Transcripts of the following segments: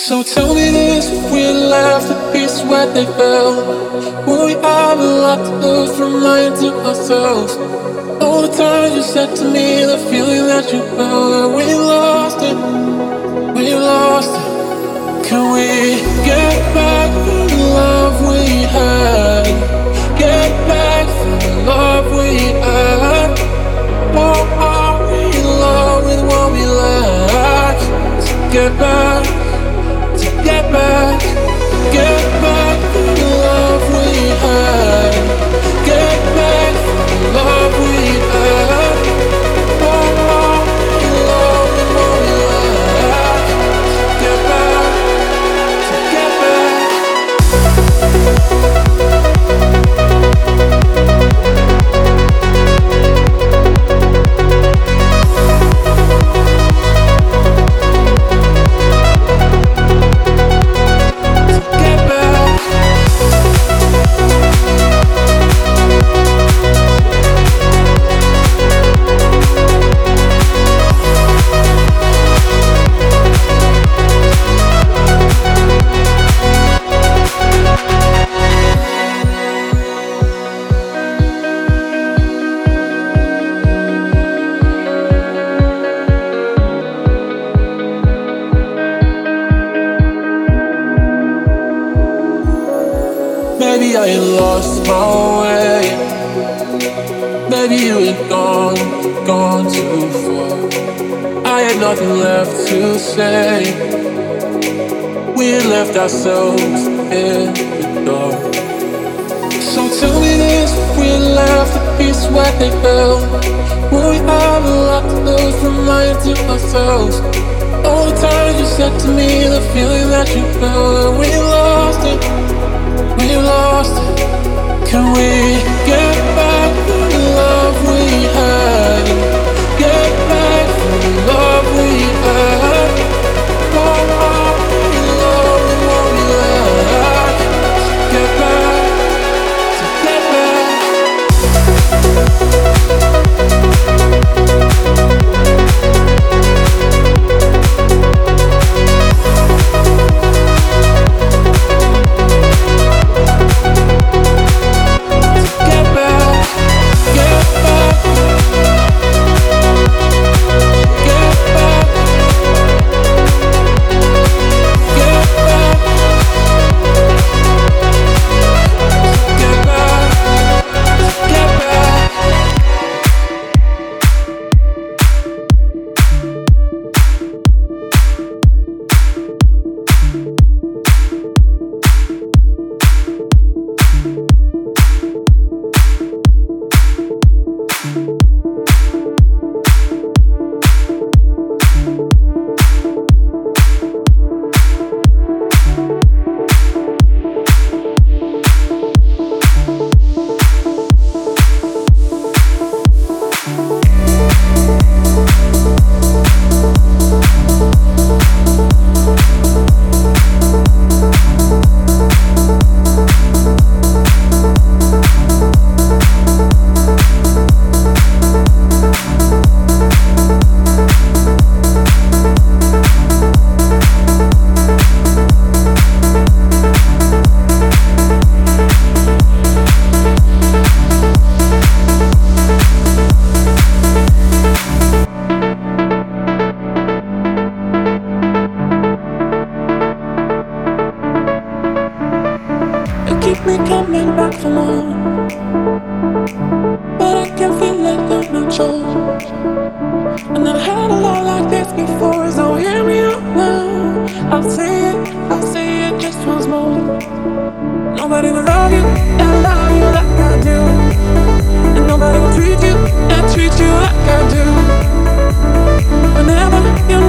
So tell me this, we left the pieces where they fell Will we have a lot to lose from lying to ourselves? All the times you said to me, the feeling that you felt We lost it, we lost it Can we get back the love we had? Get back the love we had Or are we in love with what we lack? Get back back, get back the love we had, ourselves in the dark. So tell me this, we left the piece where they fell, we have a lot to lose lying to ourselves? All the times you said to me, the feeling that you felt, we lost it, we lost it. Can we get you're coming back for more. But I can feel it, there's no choice. I never had a love like this before, so hear me out now. I'll say it, I'll say it just once more. Nobody will love you and love you like I do. And nobody will treat you and treat you like I do. Whenever you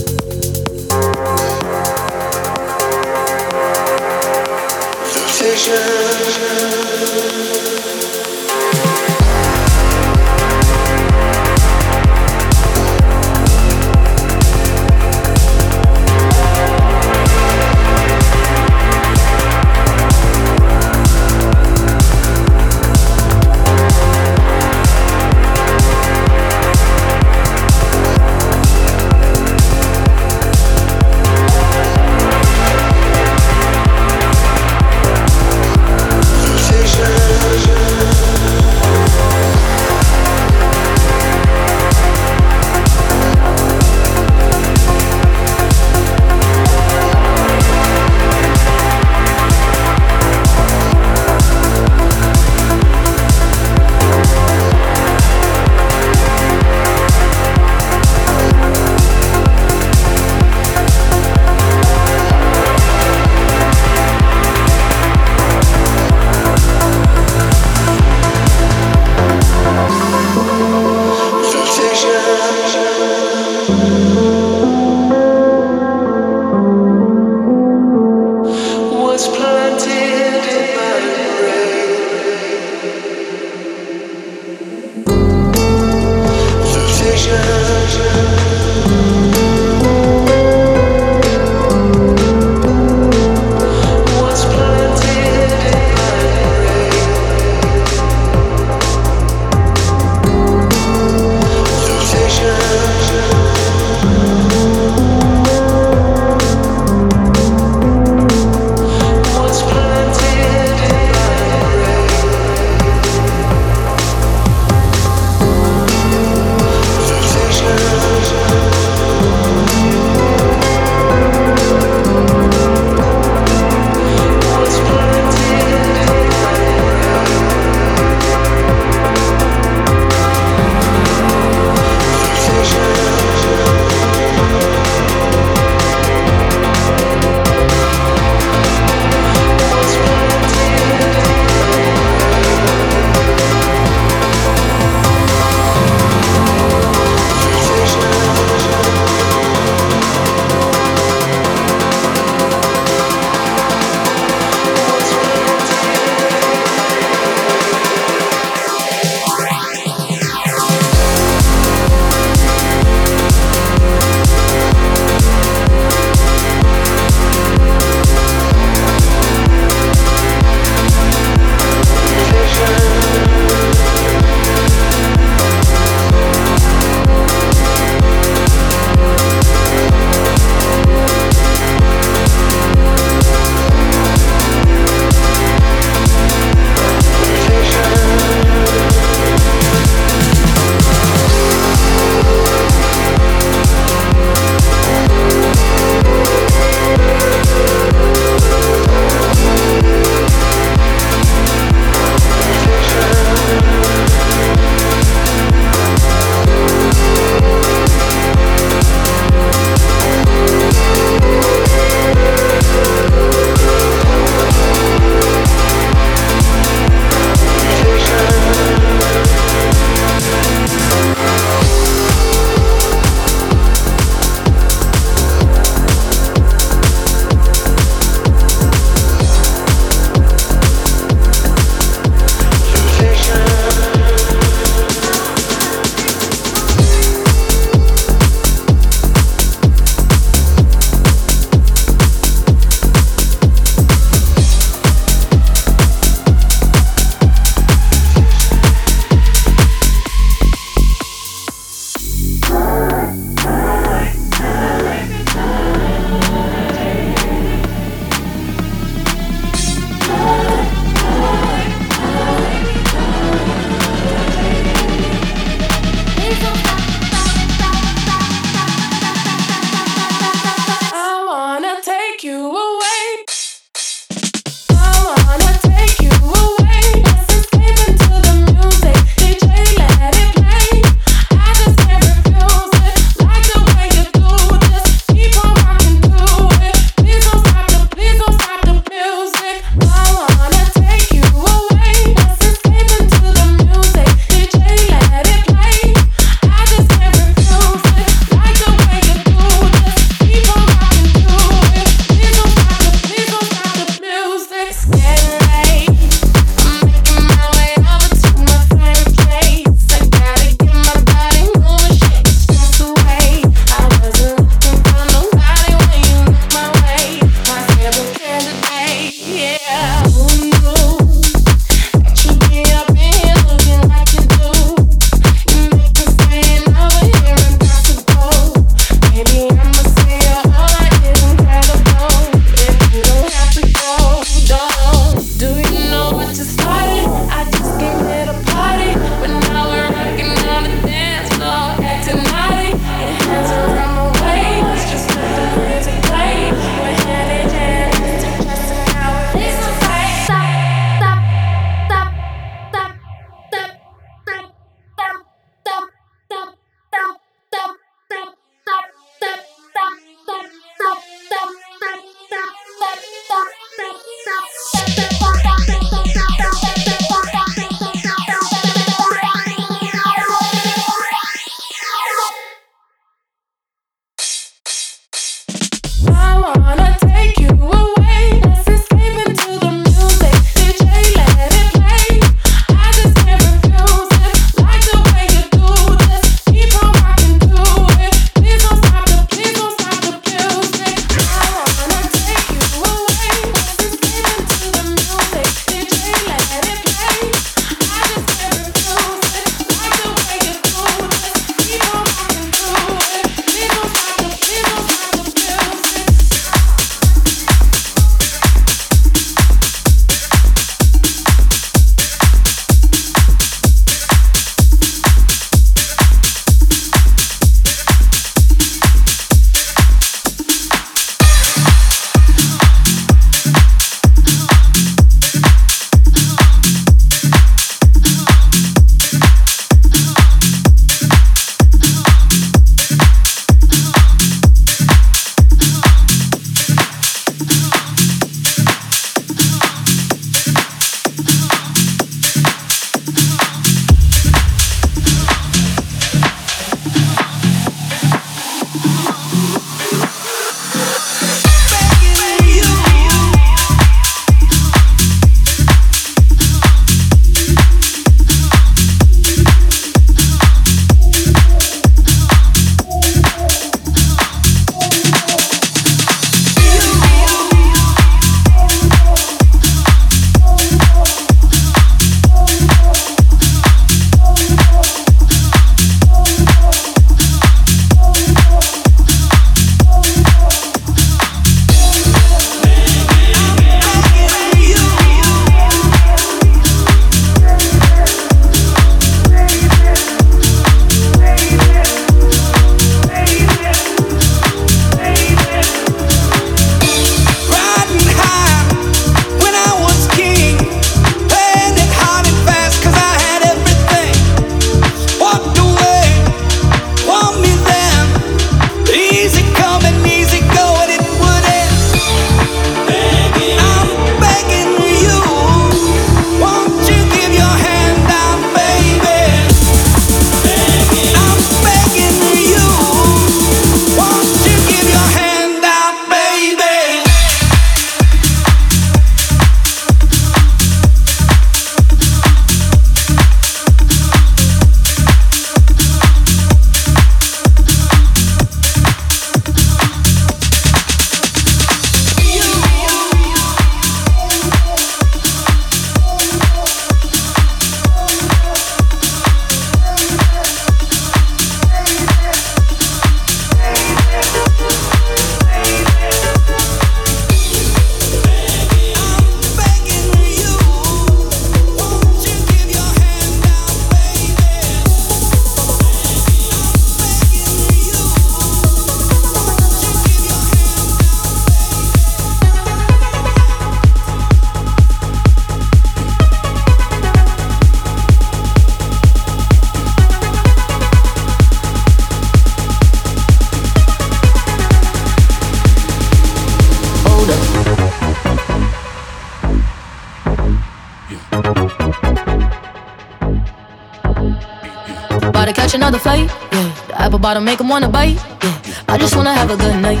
Bottom make him wanna bite, yeah. I just wanna have a good night.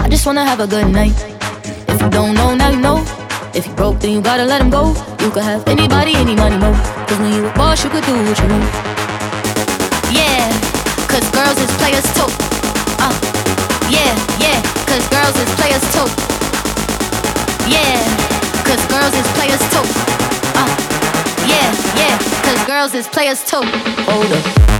I just wanna have a good night. If you don't know, now you know. If you broke, then you gotta let him go. You could have anybody, any money, mo. Cause when you a boss, you could do what you want. Yeah, cause girls is players too. Uh, yeah, yeah, cause girls is players too. Yeah, cause girls is players too. Uh, yeah, yeah, cause girls is players too. Hold up.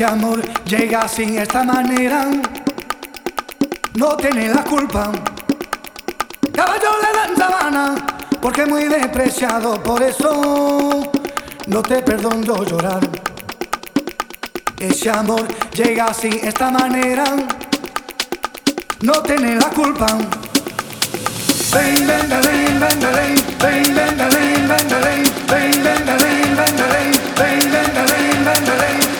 ese amor llega sin esta manera, no tiene la culpa. Caballo le dan sabana, porque muy despreciado, por eso no te perdono llorar. Ese amor llega sin esta manera, no tiene la culpa. Ven, ven, ven, ven, ven, ven, ven, ven, ven, ven,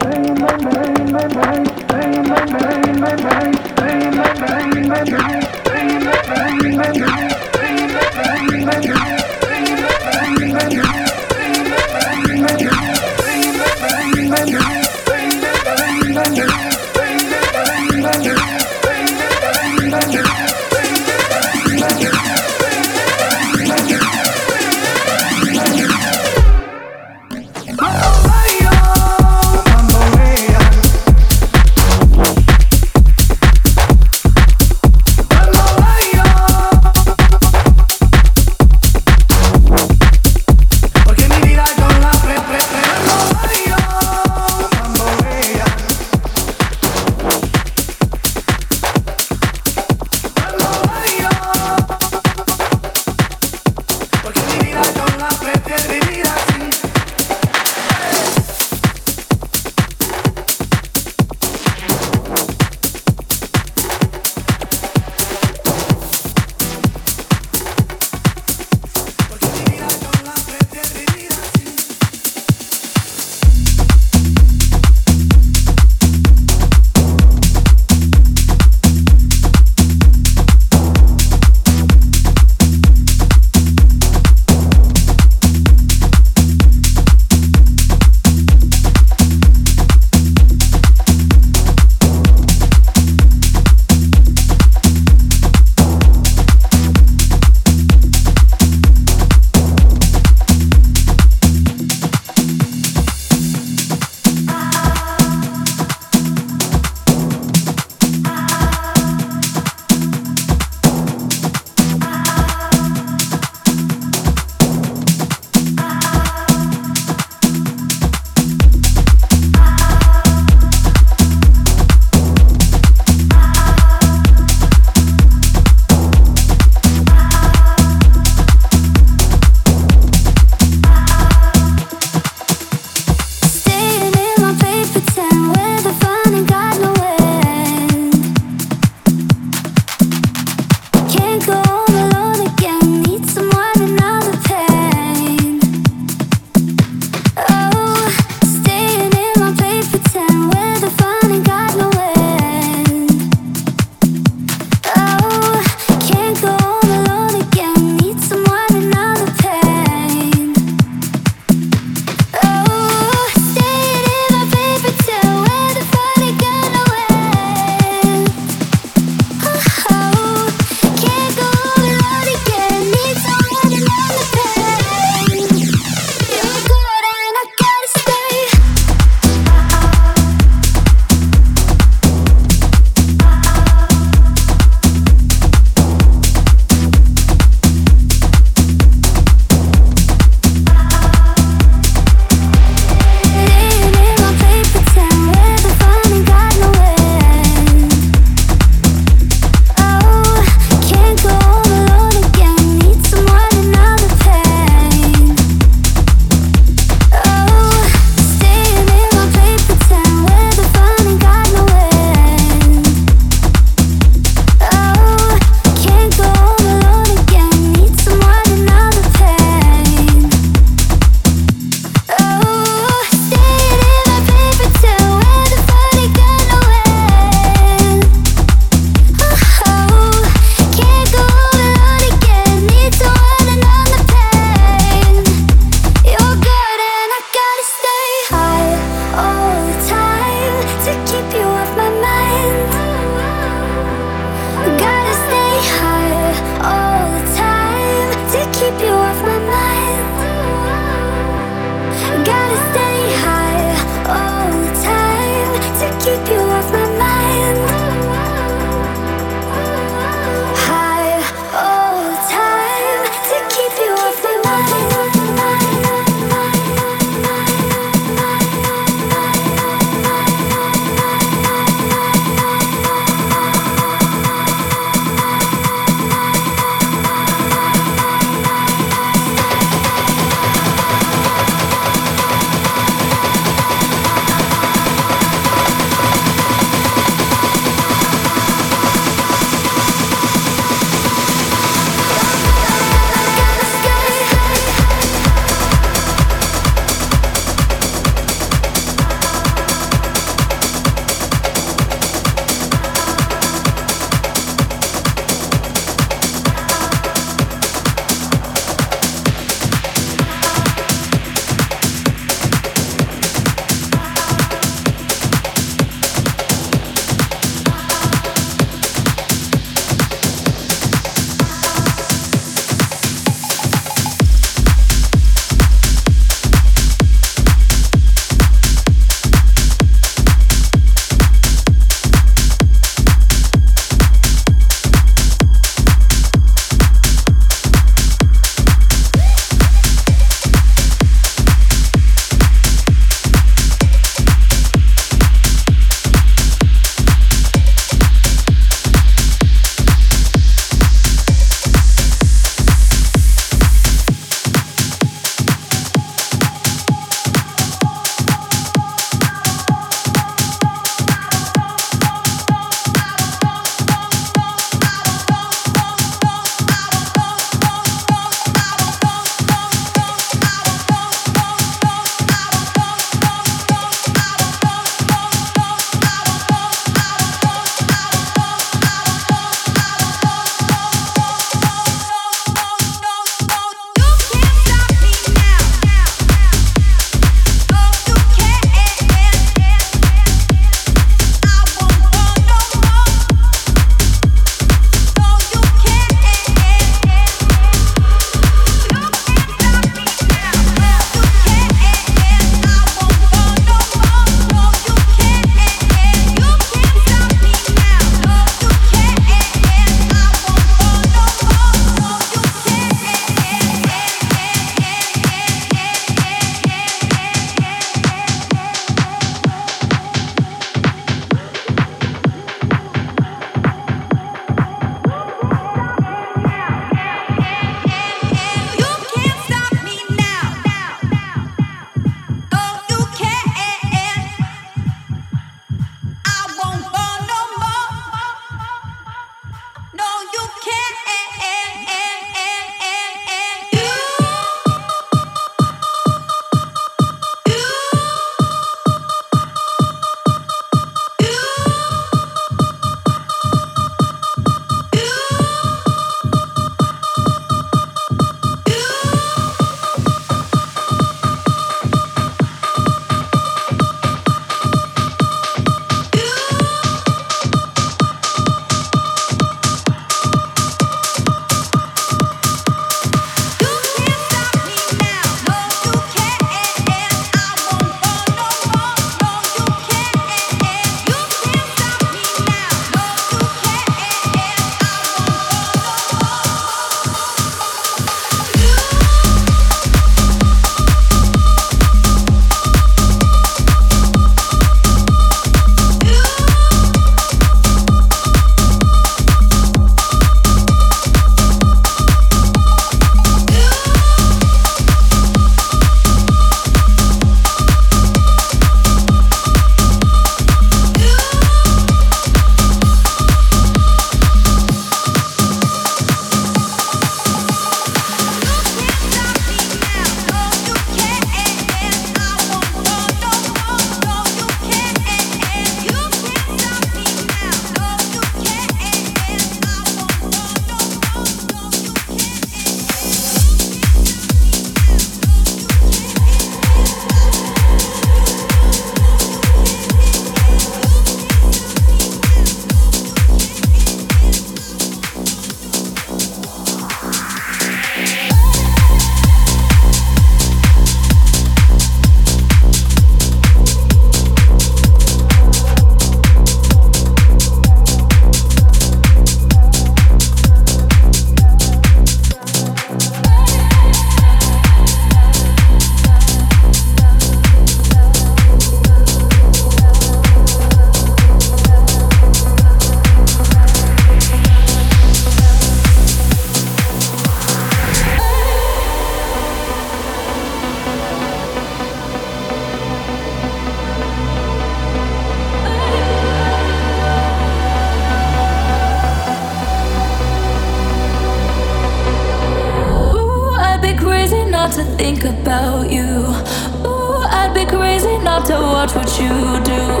to watch what you do.